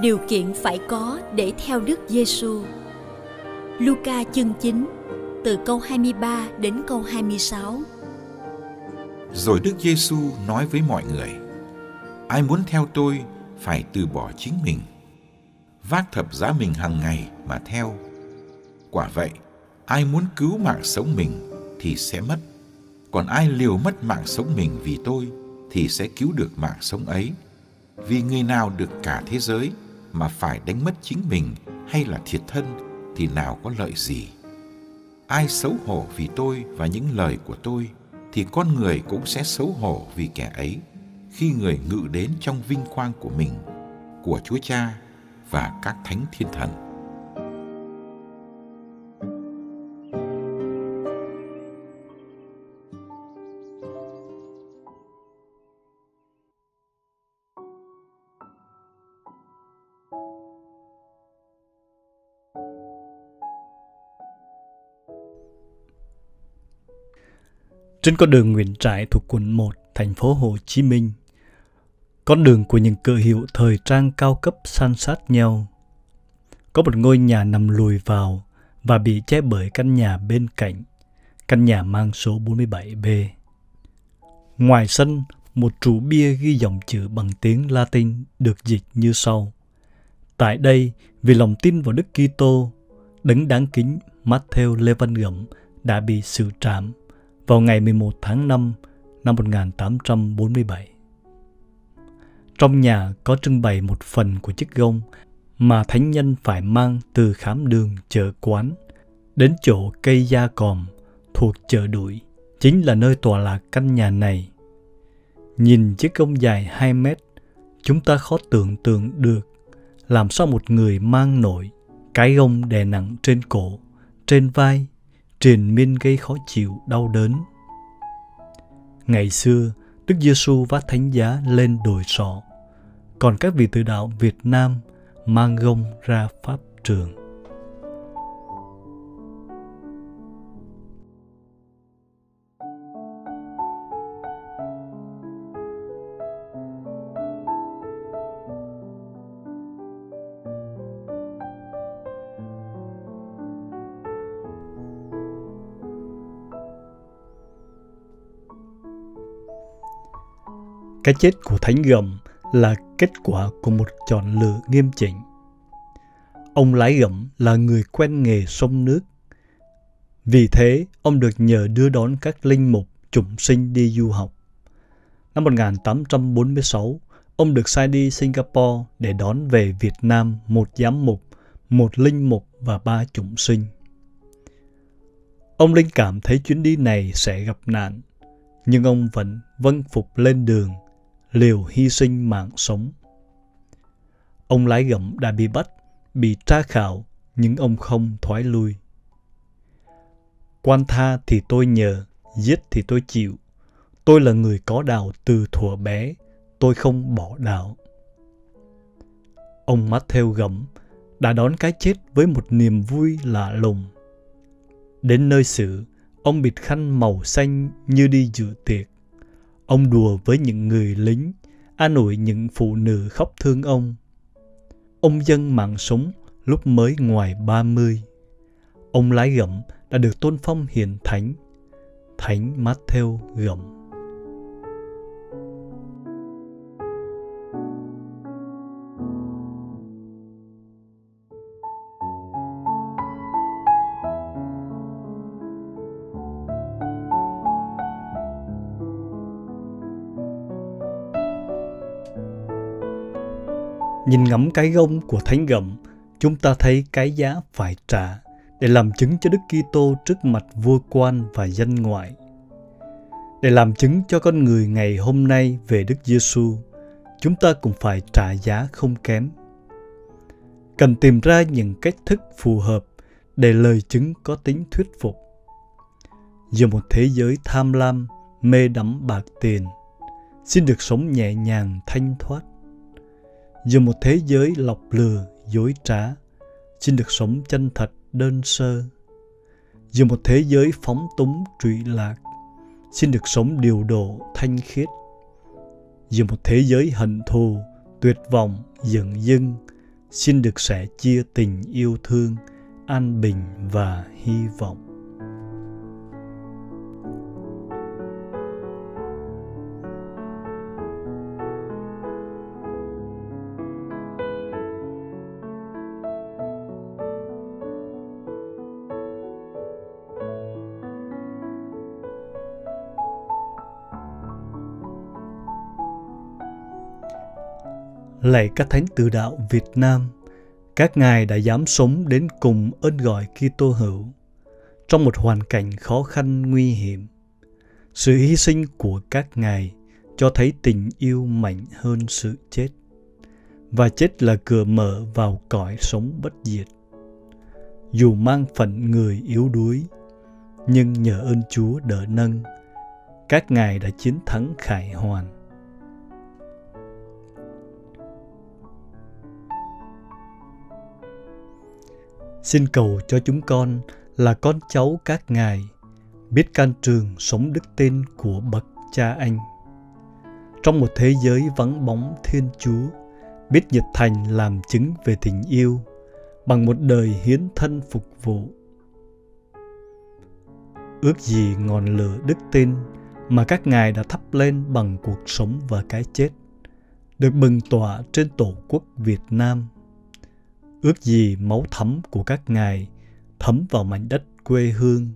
Điều kiện phải có để theo Đức Giêsu. Luca chương 9 từ câu 23 đến câu 26. Rồi Đức Giêsu nói với mọi người: Ai muốn theo tôi phải từ bỏ chính mình, vác thập giá mình hàng ngày mà theo. Quả vậy, ai muốn cứu mạng sống mình thì sẽ mất, còn ai liều mất mạng sống mình vì tôi thì sẽ cứu được mạng sống ấy. Vì người nào được cả thế giới mà phải đánh mất chính mình hay là thiệt thân thì nào có lợi gì? Ai xấu hổ vì tôi và những lời của tôi thì con người cũng sẽ xấu hổ vì kẻ ấy. Khi người ngự đến trong vinh quang của mình, của chúa cha và các thánh thiên thần. Trên con đường Nguyễn Trãi thuộc quận 1, thành phố Hồ Chí Minh, con đường của những cửa hiệu thời trang cao cấp san sát nhau. Có một ngôi nhà nằm lùi vào và bị che bởi căn nhà bên cạnh, căn nhà mang số 47B. Ngoài sân, một trụ bia ghi dòng chữ bằng tiếng Latin được dịch như sau. Tại đây, vì lòng tin vào Đức Kitô, đấng đáng kính Matthew Lê Văn đã bị xử trảm vào ngày 11 tháng 5 năm 1847. Trong nhà có trưng bày một phần của chiếc gông mà thánh nhân phải mang từ khám đường chợ quán đến chỗ cây gia còm thuộc chợ đuổi, chính là nơi tọa lạc căn nhà này. Nhìn chiếc gông dài 2 mét, chúng ta khó tưởng tượng được làm sao một người mang nổi cái gông đè nặng trên cổ, trên vai triền miên gây khó chịu, đau đớn. Ngày xưa, Đức Giêsu vác thánh giá lên đồi sọ, còn các vị tử đạo Việt Nam mang gông ra pháp trường. Cái chết của Thánh Gầm là kết quả của một chọn lựa nghiêm chỉnh. Ông lái gẫm là người quen nghề sông nước. Vì thế, ông được nhờ đưa đón các linh mục chủng sinh đi du học. Năm 1846, ông được sai đi Singapore để đón về Việt Nam một giám mục, một linh mục và ba chủng sinh. Ông linh cảm thấy chuyến đi này sẽ gặp nạn, nhưng ông vẫn vâng phục lên đường – liều hy sinh mạng sống. Ông lái gẫm đã bị bắt, bị tra khảo, nhưng ông không thoái lui. Quan tha thì tôi nhờ, giết thì tôi chịu. Tôi là người có đạo từ thuở bé, tôi không bỏ đạo. Ông Matthew gẫm đã đón cái chết với một niềm vui lạ lùng. Đến nơi xử, ông bịt khăn màu xanh như đi dự tiệc. Ông đùa với những người lính, an ủi những phụ nữ khóc thương ông. Ông dân mạng sống lúc mới ngoài 30. Ông lái gẫm đã được tôn phong hiền thánh. Thánh Matthew gầm. Nhìn ngắm cái gông của thánh gầm, chúng ta thấy cái giá phải trả để làm chứng cho Đức Kitô trước mặt vua quan và dân ngoại. Để làm chứng cho con người ngày hôm nay về Đức Giêsu, chúng ta cũng phải trả giá không kém. Cần tìm ra những cách thức phù hợp để lời chứng có tính thuyết phục. Giữa một thế giới tham lam, mê đắm bạc tiền, xin được sống nhẹ nhàng thanh thoát dù một thế giới lọc lừa, dối trá, xin được sống chân thật, đơn sơ. dù một thế giới phóng túng, trụy lạc, xin được sống điều độ, thanh khiết. dù một thế giới hận thù, tuyệt vọng, giận dưng, xin được sẻ chia tình yêu thương, an bình và hy vọng. Lạy các thánh tử đạo Việt Nam, các ngài đã dám sống đến cùng ơn gọi Kitô hữu trong một hoàn cảnh khó khăn nguy hiểm. Sự hy sinh của các ngài cho thấy tình yêu mạnh hơn sự chết và chết là cửa mở vào cõi sống bất diệt. Dù mang phận người yếu đuối, nhưng nhờ ơn Chúa đỡ nâng, các ngài đã chiến thắng khải hoàn Xin cầu cho chúng con là con cháu các ngài, biết can trường sống đức tin của bậc cha anh. Trong một thế giới vắng bóng Thiên Chúa, biết nhiệt thành làm chứng về tình yêu bằng một đời hiến thân phục vụ. Ước gì ngọn lửa đức tin mà các ngài đã thắp lên bằng cuộc sống và cái chết được bừng tỏa trên tổ quốc Việt Nam ước gì máu thấm của các ngài, thấm vào mảnh đất quê hương,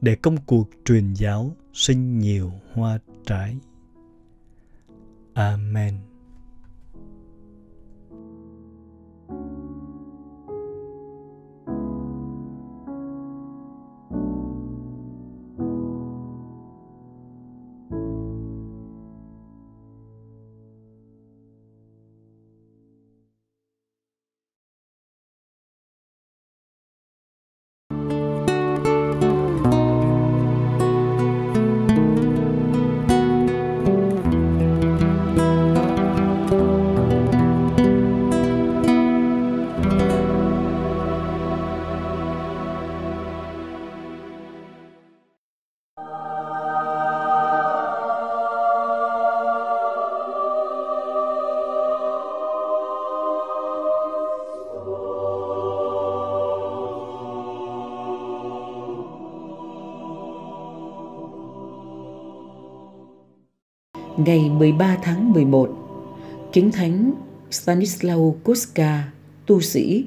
để công cuộc truyền giáo sinh nhiều hoa trái. Amen. Ngày 13 tháng 11, Kính Thánh Stanislaw Koska, tu sĩ.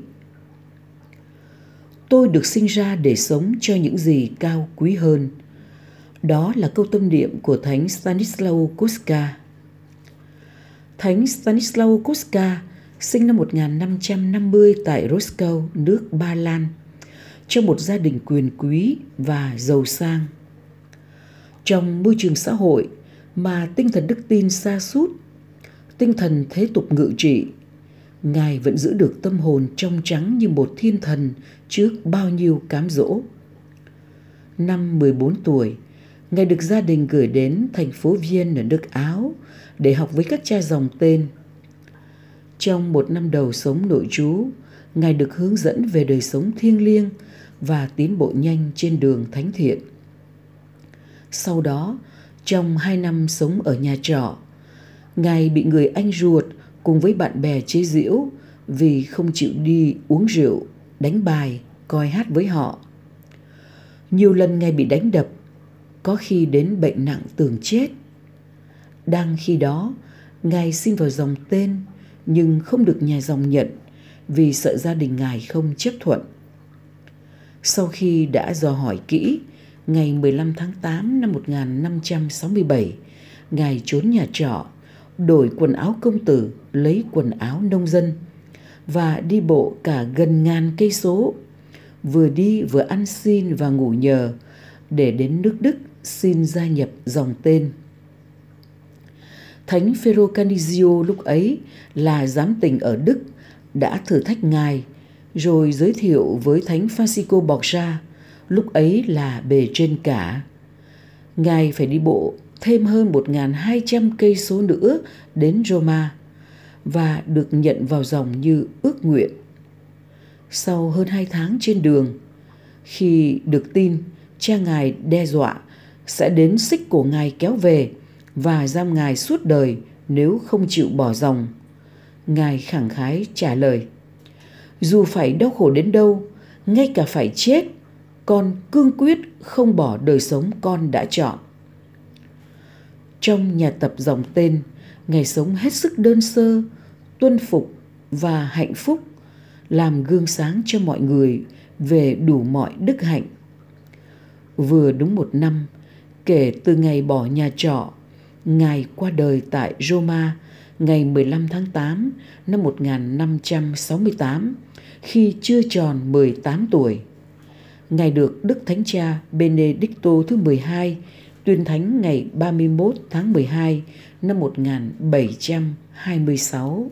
Tôi được sinh ra để sống cho những gì cao quý hơn. Đó là câu tâm niệm của Thánh Stanislaw Koska. Thánh Stanislaw Koska sinh năm 1550 tại Roscoe, nước Ba Lan, trong một gia đình quyền quý và giàu sang. Trong môi trường xã hội mà tinh thần đức tin xa sút tinh thần thế tục ngự trị. Ngài vẫn giữ được tâm hồn trong trắng như một thiên thần trước bao nhiêu cám dỗ. Năm 14 tuổi, ngài được gia đình gửi đến thành phố Viên ở nước Áo để học với các cha dòng tên. Trong một năm đầu sống nội trú, ngài được hướng dẫn về đời sống thiêng liêng và tiến bộ nhanh trên đường thánh thiện. Sau đó trong hai năm sống ở nhà trọ, Ngài bị người anh ruột cùng với bạn bè chế giễu vì không chịu đi uống rượu, đánh bài, coi hát với họ. Nhiều lần Ngài bị đánh đập, có khi đến bệnh nặng tường chết. Đang khi đó, Ngài xin vào dòng tên nhưng không được nhà dòng nhận vì sợ gia đình Ngài không chấp thuận. Sau khi đã dò hỏi kỹ, ngày 15 tháng 8 năm 1567, Ngài trốn nhà trọ, đổi quần áo công tử, lấy quần áo nông dân và đi bộ cả gần ngàn cây số, vừa đi vừa ăn xin và ngủ nhờ để đến nước Đức xin gia nhập dòng tên. Thánh Phêrô Canizio lúc ấy là giám tình ở Đức đã thử thách ngài rồi giới thiệu với Thánh Francisco Borgia lúc ấy là bề trên cả. Ngài phải đi bộ thêm hơn 1.200 cây số nữa đến Roma và được nhận vào dòng như ước nguyện. Sau hơn hai tháng trên đường, khi được tin cha ngài đe dọa sẽ đến xích cổ ngài kéo về và giam ngài suốt đời nếu không chịu bỏ dòng. Ngài khẳng khái trả lời, dù phải đau khổ đến đâu, ngay cả phải chết, con cương quyết không bỏ đời sống con đã chọn. Trong nhà tập dòng tên, Ngài sống hết sức đơn sơ, tuân phục và hạnh phúc, làm gương sáng cho mọi người về đủ mọi đức hạnh. Vừa đúng một năm, kể từ ngày bỏ nhà trọ, Ngài qua đời tại Roma ngày 15 tháng 8 năm 1568 khi chưa tròn 18 tuổi. Ngài được Đức Thánh Cha Benedicto thứ 12 tuyên thánh ngày 31 tháng 12 năm 1726.